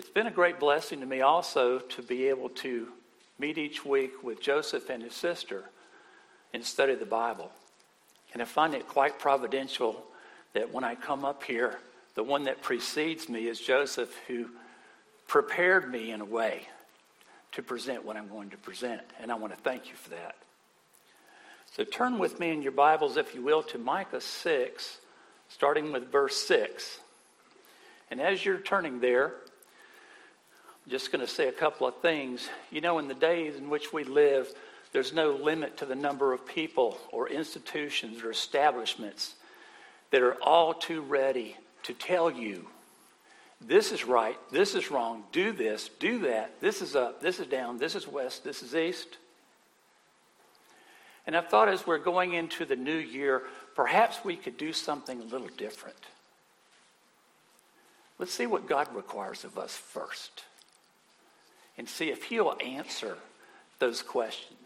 it's been a great blessing to me also to be able to meet each week with Joseph and his sister and study the Bible. And I find it quite providential that when I come up here, the one that precedes me is Joseph, who prepared me in a way to present what I'm going to present. And I want to thank you for that. So turn with me in your Bibles, if you will, to Micah 6, starting with verse 6. And as you're turning there, just going to say a couple of things. You know, in the days in which we live, there's no limit to the number of people or institutions or establishments that are all too ready to tell you this is right, this is wrong, do this, do that, this is up, this is down, this is west, this is east. And I thought as we're going into the new year, perhaps we could do something a little different. Let's see what God requires of us first and see if He'll answer those questions.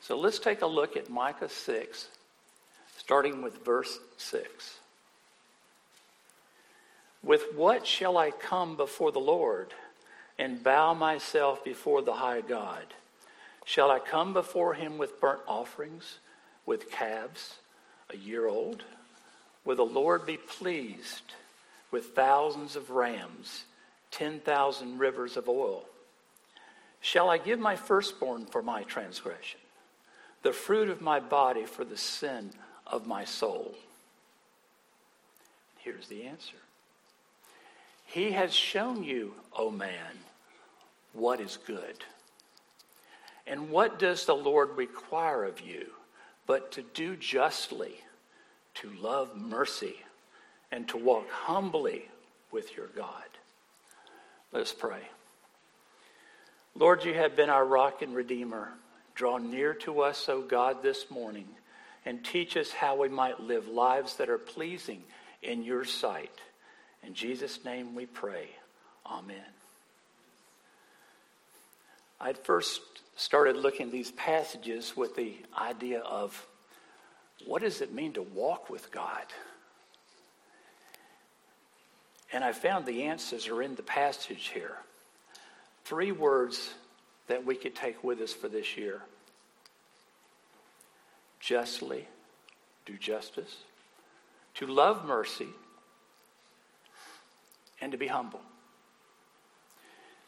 So let's take a look at Micah 6, starting with verse 6. With what shall I come before the Lord and bow myself before the high God? Shall I come before him with burnt offerings, with calves a year old? Will the Lord be pleased with thousands of rams, 10,000 rivers of oil? Shall I give my firstborn for my transgression, the fruit of my body for the sin of my soul? Here's the answer He has shown you, O oh man, what is good. And what does the Lord require of you but to do justly, to love mercy, and to walk humbly with your God? Let us pray. Lord, you have been our rock and redeemer. Draw near to us, O God, this morning, and teach us how we might live lives that are pleasing in your sight. In Jesus' name we pray. Amen. I'd first started looking at these passages with the idea of what does it mean to walk with God? And I found the answers are in the passage here. Three words that we could take with us for this year justly, do justice, to love mercy, and to be humble.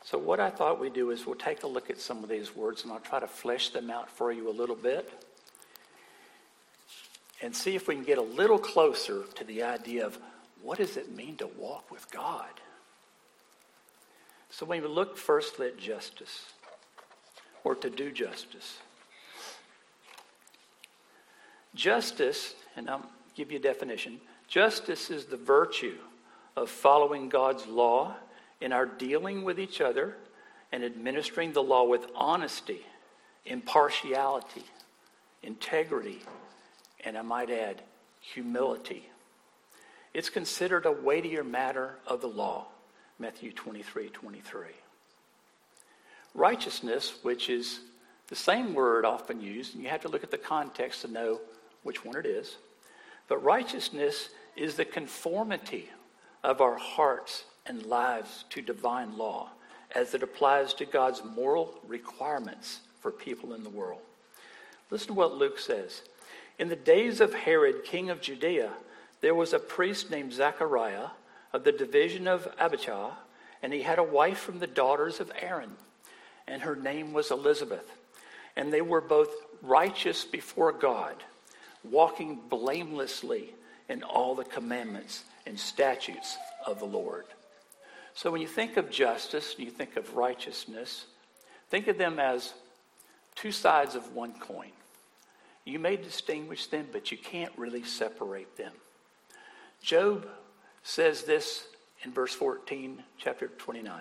So, what I thought we'd do is we'll take a look at some of these words and I'll try to flesh them out for you a little bit and see if we can get a little closer to the idea of what does it mean to walk with God? So, when we look first at justice or to do justice, justice, and I'll give you a definition justice is the virtue of following God's law in our dealing with each other and administering the law with honesty, impartiality, integrity, and I might add, humility. It's considered a weightier matter of the law, Matthew 23 23. Righteousness, which is the same word often used, and you have to look at the context to know which one it is. But righteousness is the conformity of our hearts and lives to divine law as it applies to God's moral requirements for people in the world. Listen to what Luke says. In the days of Herod, king of Judea, there was a priest named Zechariah of the division of Abijah, and he had a wife from the daughters of Aaron, and her name was Elizabeth. And they were both righteous before God, walking blamelessly in all the commandments and statutes of the Lord. So when you think of justice, you think of righteousness, think of them as two sides of one coin. You may distinguish them, but you can't really separate them. Job says this in verse 14, chapter 29.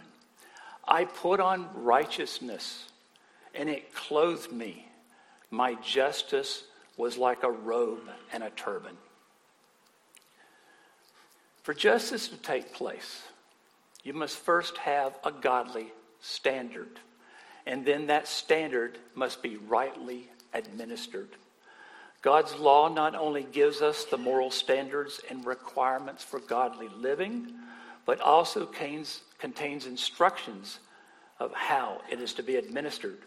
I put on righteousness, and it clothed me. My justice was like a robe and a turban. For justice to take place, you must first have a godly standard. And then that standard must be rightly administered. God's law not only gives us the moral standards and requirements for godly living, but also contains instructions of how it is to be administered.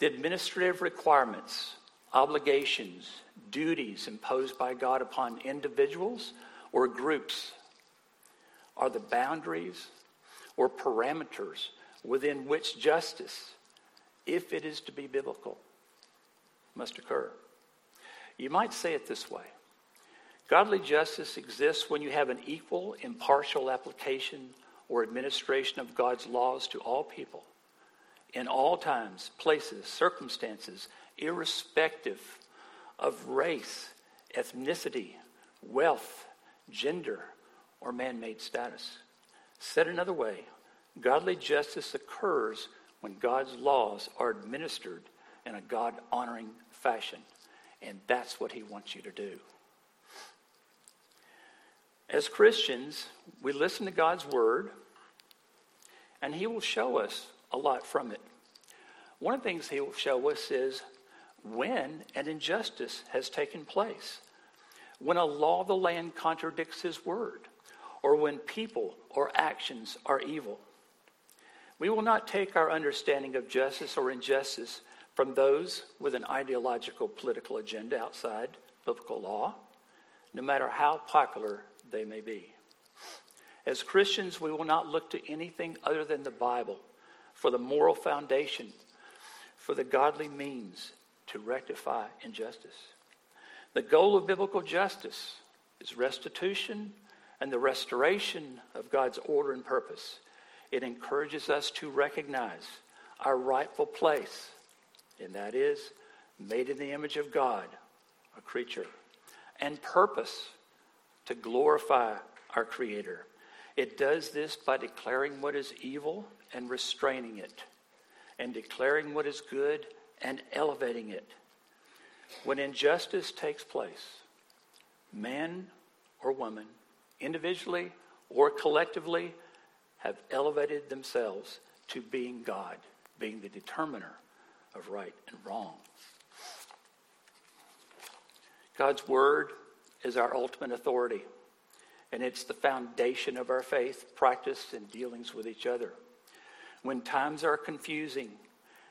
The administrative requirements, obligations, duties imposed by God upon individuals or groups are the boundaries or parameters within which justice, if it is to be biblical, must occur. You might say it this way Godly justice exists when you have an equal, impartial application or administration of God's laws to all people in all times, places, circumstances, irrespective of race, ethnicity, wealth, gender, or man made status. Said another way, godly justice occurs when God's laws are administered in a God honoring fashion. And that's what he wants you to do. As Christians, we listen to God's word, and He will show us a lot from it. One of the things He will show us is when an injustice has taken place, when a law of the land contradicts His word, or when people or actions are evil. We will not take our understanding of justice or injustice from those with an ideological political agenda outside biblical law, no matter how popular they may be. As Christians, we will not look to anything other than the Bible for the moral foundation, for the godly means to rectify injustice. The goal of biblical justice is restitution and the restoration of God's order and purpose. It encourages us to recognize our rightful place, and that is made in the image of God, a creature, and purpose to glorify our Creator. It does this by declaring what is evil and restraining it, and declaring what is good and elevating it. When injustice takes place, man or woman, individually or collectively, have elevated themselves to being God, being the determiner of right and wrong. God's word is our ultimate authority, and it's the foundation of our faith, practice, and dealings with each other. When times are confusing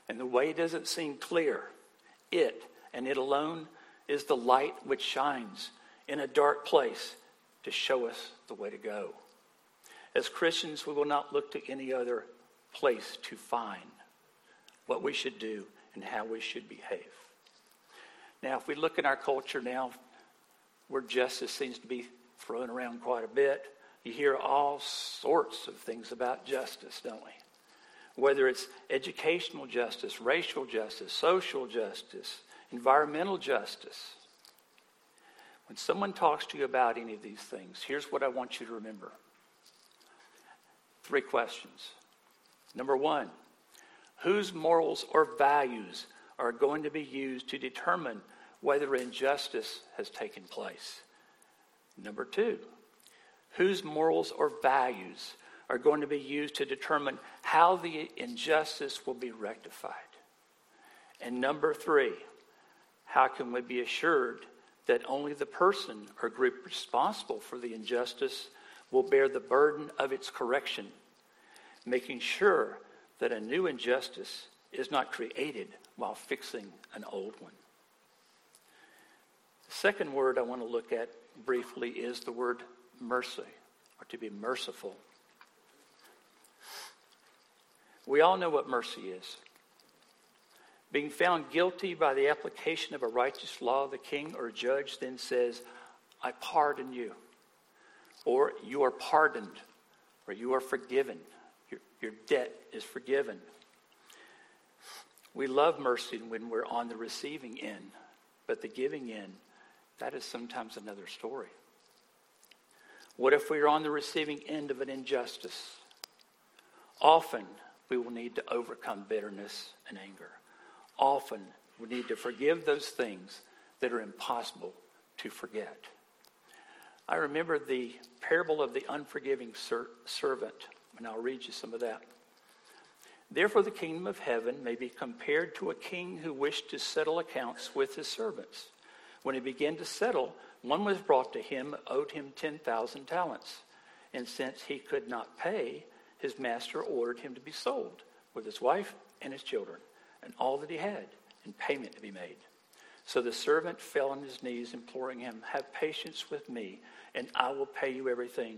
and the way doesn't seem clear, it and it alone is the light which shines in a dark place to show us the way to go. As Christians, we will not look to any other place to find what we should do and how we should behave. Now, if we look in our culture now, where justice seems to be thrown around quite a bit. You hear all sorts of things about justice, don't we? Whether it's educational justice, racial justice, social justice, environmental justice. When someone talks to you about any of these things, here's what I want you to remember three questions. Number one, whose morals or values are going to be used to determine whether injustice has taken place. Number two, whose morals or values are going to be used to determine how the injustice will be rectified. And number three, how can we be assured that only the person or group responsible for the injustice will bear the burden of its correction, making sure that a new injustice is not created while fixing an old one? The second word I want to look at briefly is the word mercy, or to be merciful. We all know what mercy is. Being found guilty by the application of a righteous law, the king or judge then says, I pardon you, or you are pardoned, or you are forgiven. Your, debt is forgiven. We love mercy when we're on the receiving end, but the giving end that is sometimes another story. What if we are on the receiving end of an injustice? Often we will need to overcome bitterness and anger. Often we need to forgive those things that are impossible to forget. I remember the parable of the unforgiving ser- servant, and I'll read you some of that. Therefore, the kingdom of heaven may be compared to a king who wished to settle accounts with his servants. When he began to settle, one was brought to him, owed him 10,000 talents. And since he could not pay, his master ordered him to be sold with his wife and his children and all that he had, and payment to be made. So the servant fell on his knees, imploring him, Have patience with me, and I will pay you everything.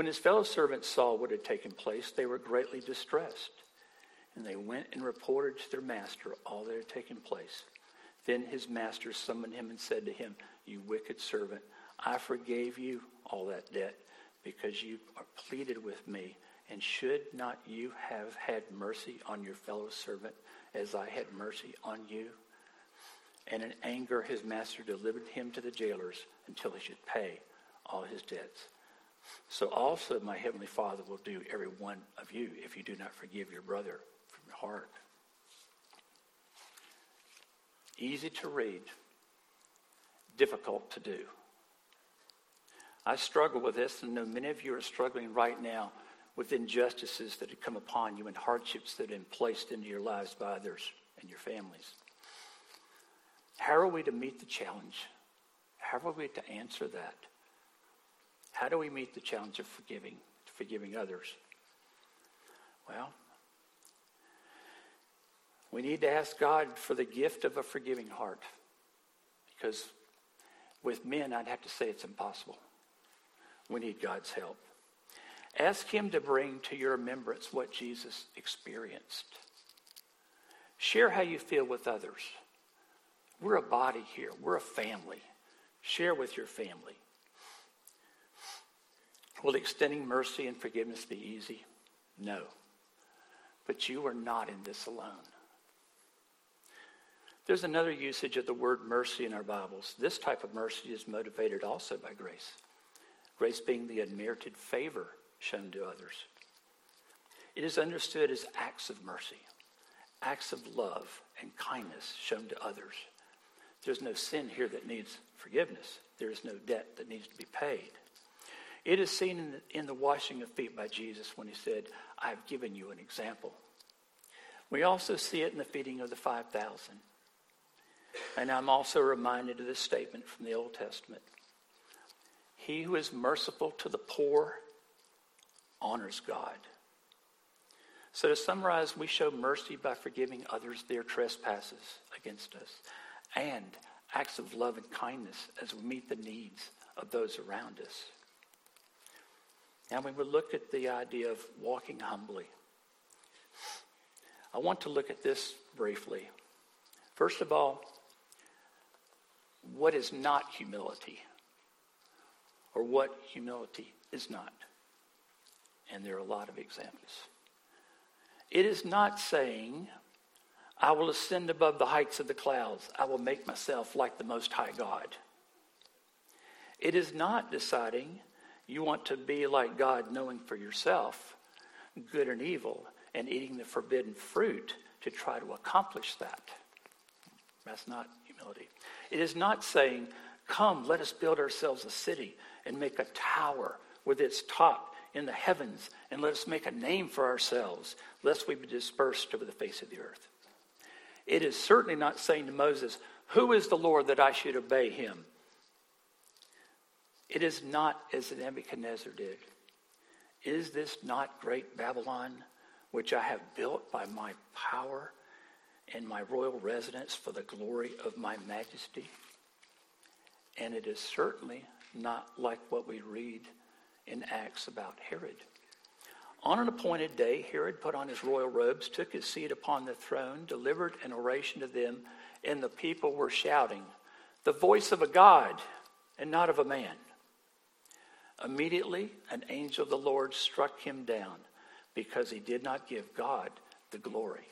When his fellow servants saw what had taken place, they were greatly distressed. And they went and reported to their master all that had taken place. Then his master summoned him and said to him, You wicked servant, I forgave you all that debt because you pleaded with me. And should not you have had mercy on your fellow servant as I had mercy on you? And in anger, his master delivered him to the jailers until he should pay all his debts. So also my heavenly Father will do every one of you if you do not forgive your brother from your heart. Easy to read, difficult to do. I struggle with this, and know many of you are struggling right now with injustices that have come upon you and hardships that have been placed into your lives by others and your families. How are we to meet the challenge? How are we to answer that? How do we meet the challenge of forgiving, forgiving others? Well, we need to ask God for the gift of a forgiving heart. Because with men, I'd have to say it's impossible. We need God's help. Ask Him to bring to your remembrance what Jesus experienced. Share how you feel with others. We're a body here, we're a family. Share with your family. Will extending mercy and forgiveness be easy? No. But you are not in this alone. There's another usage of the word mercy in our Bibles. This type of mercy is motivated also by grace. Grace being the unmerited favor shown to others. It is understood as acts of mercy, acts of love and kindness shown to others. There's no sin here that needs forgiveness. There is no debt that needs to be paid. It is seen in the, in the washing of feet by Jesus when he said, I've given you an example. We also see it in the feeding of the 5,000. And I'm also reminded of this statement from the Old Testament He who is merciful to the poor honors God. So, to summarize, we show mercy by forgiving others their trespasses against us and acts of love and kindness as we meet the needs of those around us. Now, when we look at the idea of walking humbly, I want to look at this briefly. First of all, what is not humility or what humility is not. And there are a lot of examples. It is not saying, I will ascend above the heights of the clouds. I will make myself like the Most High God. It is not deciding you want to be like God, knowing for yourself good and evil, and eating the forbidden fruit to try to accomplish that. That's not humility. It is not saying, Come, let us build ourselves a city and make a tower with its top in the heavens, and let us make a name for ourselves, lest we be dispersed over the face of the earth. It is certainly not saying to Moses, Who is the Lord that I should obey him? It is not as Nebuchadnezzar did. Is this not great Babylon, which I have built by my power and my royal residence for the glory of my majesty. And it is certainly not like what we read in Acts about Herod. On an appointed day, Herod put on his royal robes, took his seat upon the throne, delivered an oration to them, and the people were shouting, The voice of a God and not of a man. Immediately, an angel of the Lord struck him down because he did not give God the glory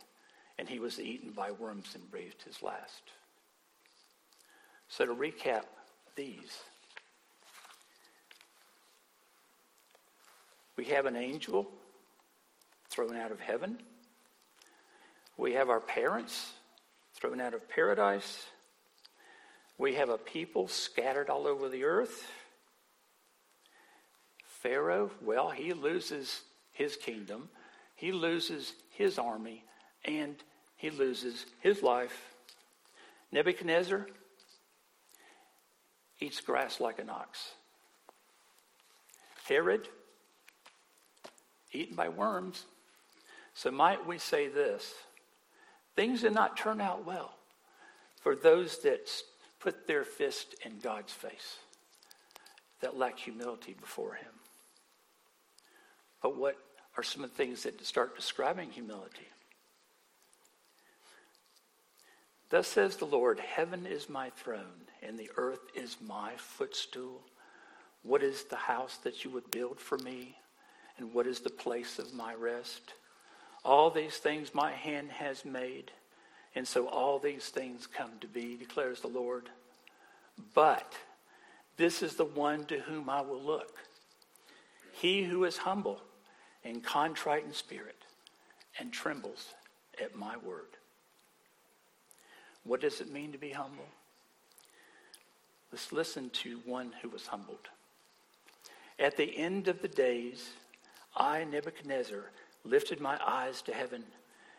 and he was eaten by worms and breathed his last. So, to recap these, we have an angel thrown out of heaven. We have our parents thrown out of paradise. We have a people scattered all over the earth. Pharaoh, well, he loses his kingdom, he loses his army, and he loses his life. Nebuchadnezzar eats grass like an ox. Herod, eaten by worms. So, might we say this? Things did not turn out well for those that put their fist in God's face, that lack humility before Him. But what are some of the things that start describing humility? Thus says the Lord Heaven is my throne, and the earth is my footstool. What is the house that you would build for me? And what is the place of my rest? All these things my hand has made, and so all these things come to be, declares the Lord. But this is the one to whom I will look. He who is humble and contrite in spirit and trembles at my word. What does it mean to be humble? Let's listen to one who was humbled. At the end of the days, I, Nebuchadnezzar, lifted my eyes to heaven,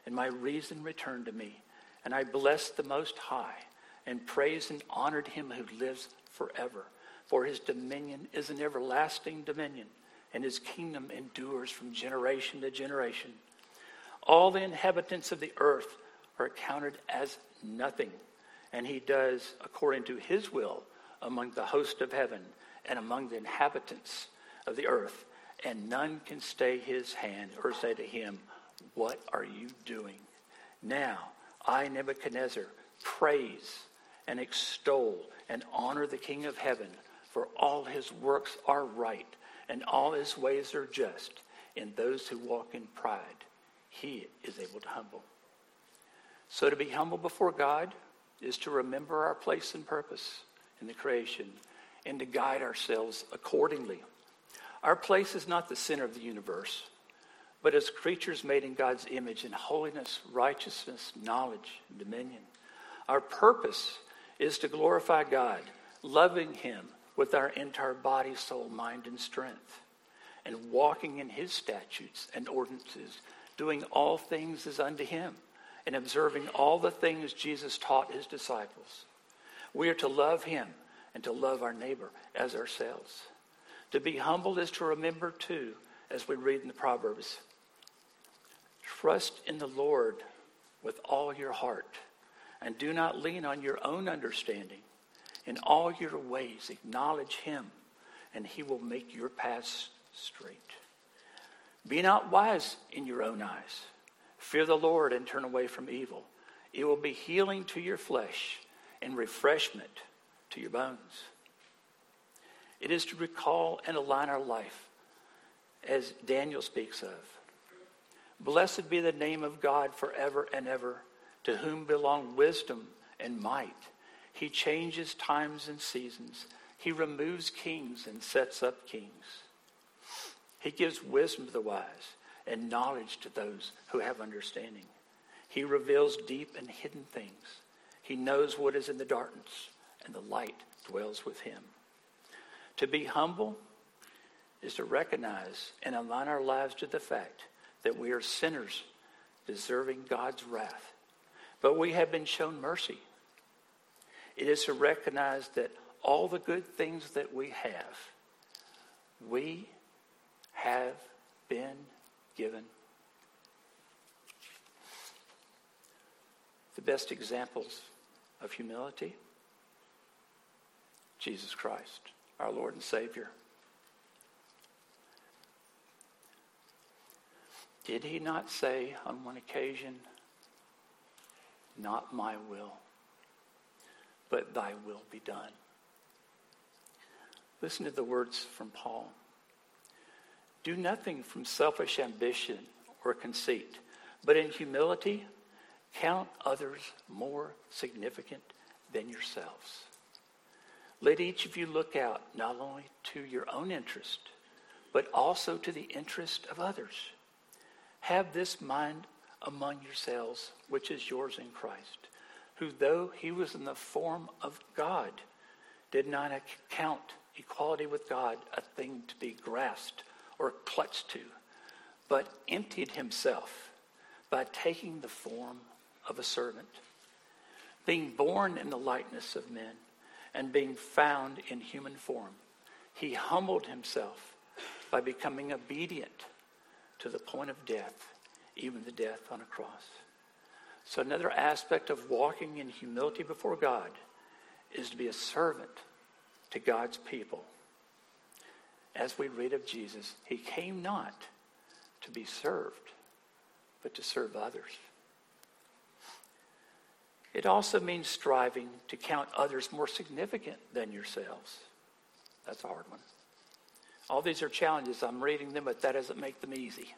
and my reason returned to me. And I blessed the Most High, and praised and honored him who lives forever. For his dominion is an everlasting dominion, and his kingdom endures from generation to generation. All the inhabitants of the earth are counted as nothing, and he does according to his will among the host of heaven and among the inhabitants of the earth, and none can stay his hand or say to him, What are you doing? Now, I, Nebuchadnezzar, praise and extol and honor the King of heaven, for all his works are right, and all his ways are just. In those who walk in pride, he is able to humble. So to be humble before God is to remember our place and purpose in the creation and to guide ourselves accordingly. Our place is not the center of the universe, but as creatures made in God's image in holiness, righteousness, knowledge, and dominion. Our purpose is to glorify God, loving Him with our entire body, soul, mind, and strength, and walking in His statutes and ordinances, doing all things as unto Him, and observing all the things Jesus taught His disciples. We are to love Him and to love our neighbor as ourselves. To be humble is to remember, too, as we read in the Proverbs trust in the Lord with all your heart, and do not lean on your own understanding. In all your ways, acknowledge Him, and He will make your paths straight. Be not wise in your own eyes. Fear the Lord and turn away from evil. It will be healing to your flesh and refreshment to your bones. It is to recall and align our life as Daniel speaks of. Blessed be the name of God forever and ever, to whom belong wisdom and might. He changes times and seasons. He removes kings and sets up kings. He gives wisdom to the wise and knowledge to those who have understanding. He reveals deep and hidden things. He knows what is in the darkness, and the light dwells with him. To be humble is to recognize and align our lives to the fact that we are sinners deserving God's wrath. But we have been shown mercy. It is to recognize that all the good things that we have, we have been given. The best examples of humility Jesus Christ our Lord and Savior. Did he not say on one occasion, Not my will, but thy will be done? Listen to the words from Paul. Do nothing from selfish ambition or conceit, but in humility count others more significant than yourselves. Let each of you look out not only to your own interest, but also to the interest of others. Have this mind among yourselves, which is yours in Christ, who, though he was in the form of God, did not account equality with God a thing to be grasped or clutched to, but emptied himself by taking the form of a servant, being born in the likeness of men, and being found in human form. He humbled himself by becoming obedient to the point of death, even the death on a cross. So, another aspect of walking in humility before God is to be a servant to God's people. As we read of Jesus, he came not to be served, but to serve others. It also means striving to count others more significant than yourselves. That's a hard one. All these are challenges. I'm reading them, but that doesn't make them easy.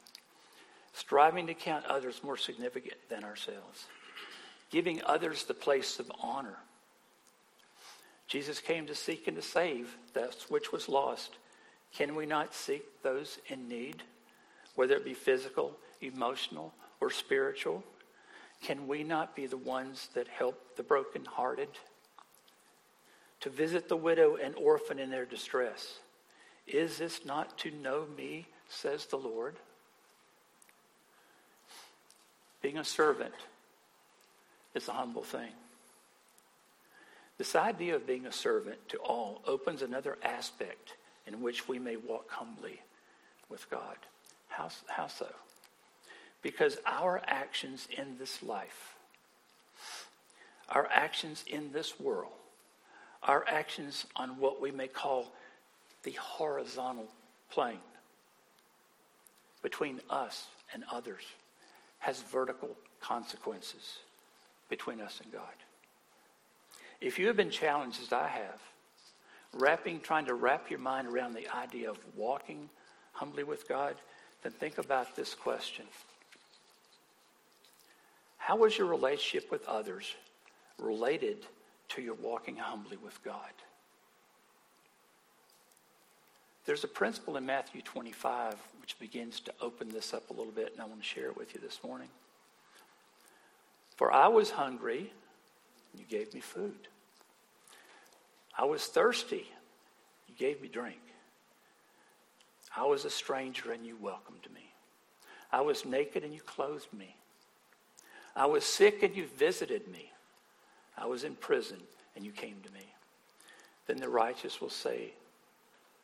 Striving to count others more significant than ourselves. Giving others the place of honor. Jesus came to seek and to save that which was lost. Can we not seek those in need, whether it be physical, emotional, or spiritual? Can we not be the ones that help the brokenhearted? To visit the widow and orphan in their distress is this not to know me, says the Lord? Being a servant is a humble thing. This idea of being a servant to all opens another aspect in which we may walk humbly with God. How, how so? Because our actions in this life, our actions in this world, our actions on what we may call the horizontal plane between us and others has vertical consequences between us and God. If you have been challenged as I have, wrapping, trying to wrap your mind around the idea of walking humbly with God, then think about this question. How was your relationship with others related to your walking humbly with God? There's a principle in Matthew 25 which begins to open this up a little bit, and I want to share it with you this morning. For I was hungry, and you gave me food. I was thirsty, you gave me drink. I was a stranger, and you welcomed me. I was naked, and you clothed me. I was sick, and you visited me. I was in prison, and you came to me. Then the righteous will say,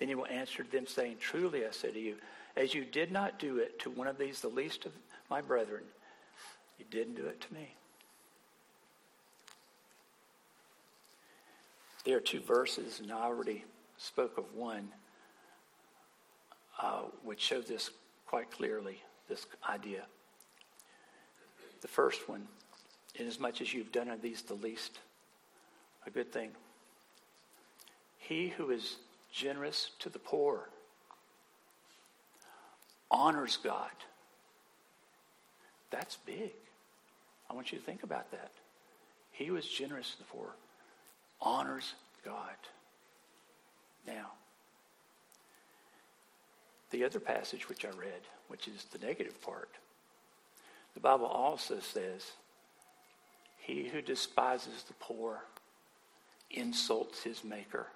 Then he will answer them, saying, Truly I say to you, as you did not do it to one of these, the least of my brethren, you didn't do it to me. There are two verses, and I already spoke of one, uh, which show this quite clearly this idea. The first one, inasmuch as you've done of these the least, a good thing. He who is generous to the poor, honors God. That's big. I want you to think about that. He was generous to the poor, honors God. Now, the other passage which I read, which is the negative part, the Bible also says, He who despises the poor insults his maker.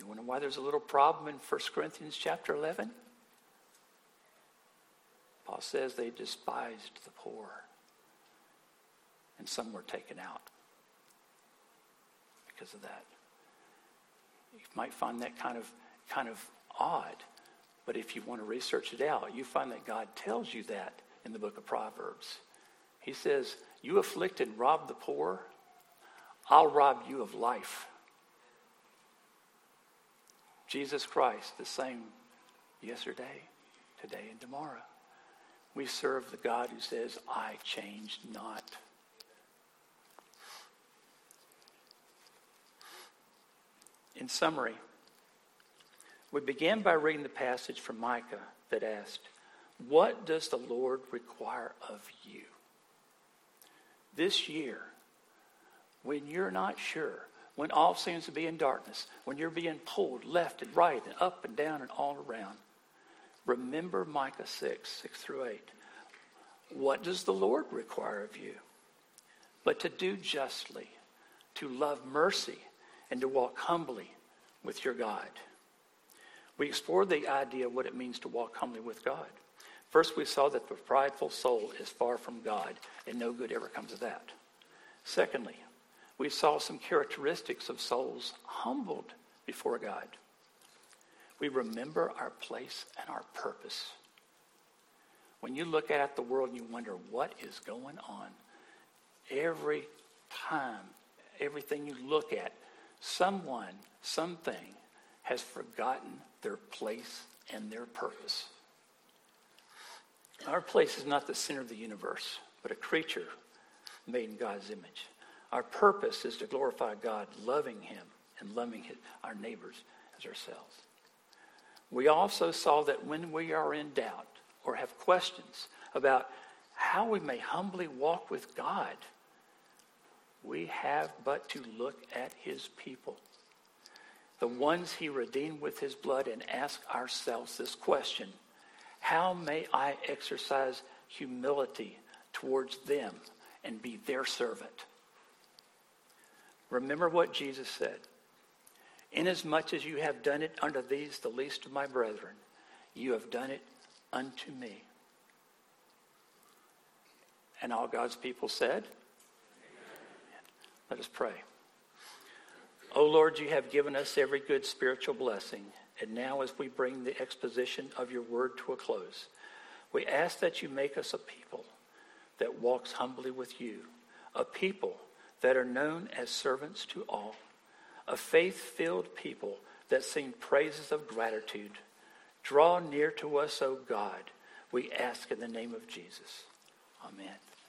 You wonder why there's a little problem in 1 Corinthians chapter 11? Paul says they despised the poor. and some were taken out because of that. You might find that kind of kind of odd, but if you want to research it out, you find that God tells you that in the book of Proverbs. He says, "You afflict and rob the poor, I'll rob you of life." Jesus Christ, the same yesterday, today, and tomorrow. We serve the God who says, I change not. In summary, we began by reading the passage from Micah that asked, What does the Lord require of you? This year, when you're not sure, when all seems to be in darkness, when you're being pulled left and right and up and down and all around, remember Micah 6, 6 through 8. What does the Lord require of you? But to do justly, to love mercy, and to walk humbly with your God. We explored the idea of what it means to walk humbly with God. First, we saw that the prideful soul is far from God, and no good ever comes of that. Secondly, we saw some characteristics of souls humbled before God. We remember our place and our purpose. When you look at the world and you wonder what is going on, every time, everything you look at, someone, something has forgotten their place and their purpose. Our place is not the center of the universe, but a creature made in God's image. Our purpose is to glorify God, loving Him and loving his, our neighbors as ourselves. We also saw that when we are in doubt or have questions about how we may humbly walk with God, we have but to look at His people, the ones He redeemed with His blood, and ask ourselves this question How may I exercise humility towards them and be their servant? Remember what Jesus said. Inasmuch as you have done it unto these, the least of my brethren, you have done it unto me. And all God's people said, Amen. Let us pray. O Lord, you have given us every good spiritual blessing. And now, as we bring the exposition of your word to a close, we ask that you make us a people that walks humbly with you, a people that are known as servants to all, a faith filled people that sing praises of gratitude. Draw near to us, O God, we ask in the name of Jesus. Amen.